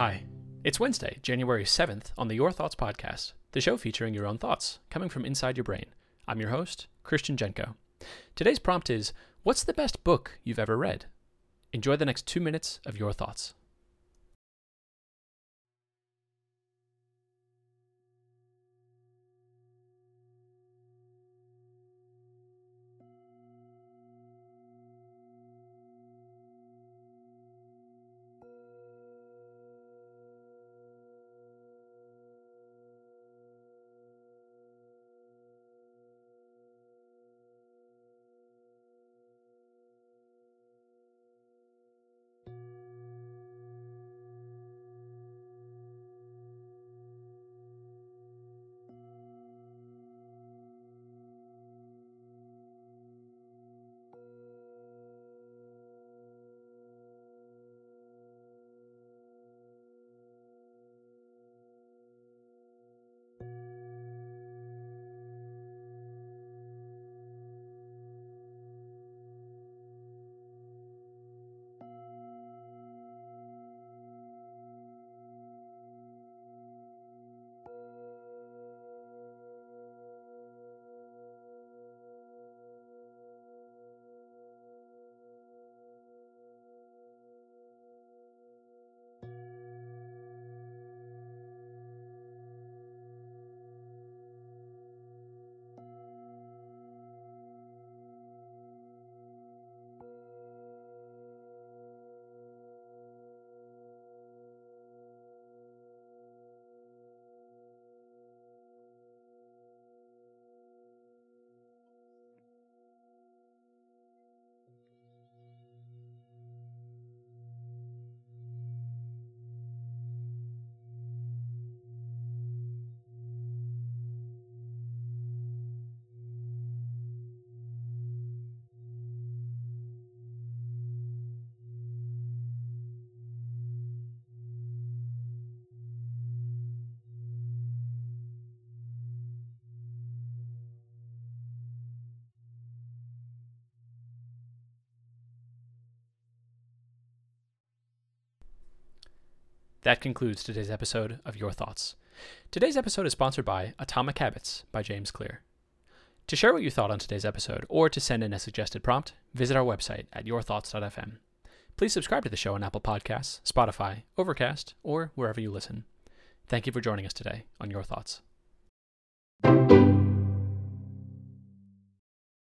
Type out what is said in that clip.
Hi, it's Wednesday, January 7th on the Your Thoughts podcast, the show featuring your own thoughts coming from inside your brain. I'm your host, Christian Jenko. Today's prompt is What's the best book you've ever read? Enjoy the next two minutes of your thoughts. That concludes today's episode of Your Thoughts. Today's episode is sponsored by Atomic Habits by James Clear. To share what you thought on today's episode or to send in a suggested prompt, visit our website at yourthoughts.fm. Please subscribe to the show on Apple Podcasts, Spotify, Overcast, or wherever you listen. Thank you for joining us today on Your Thoughts.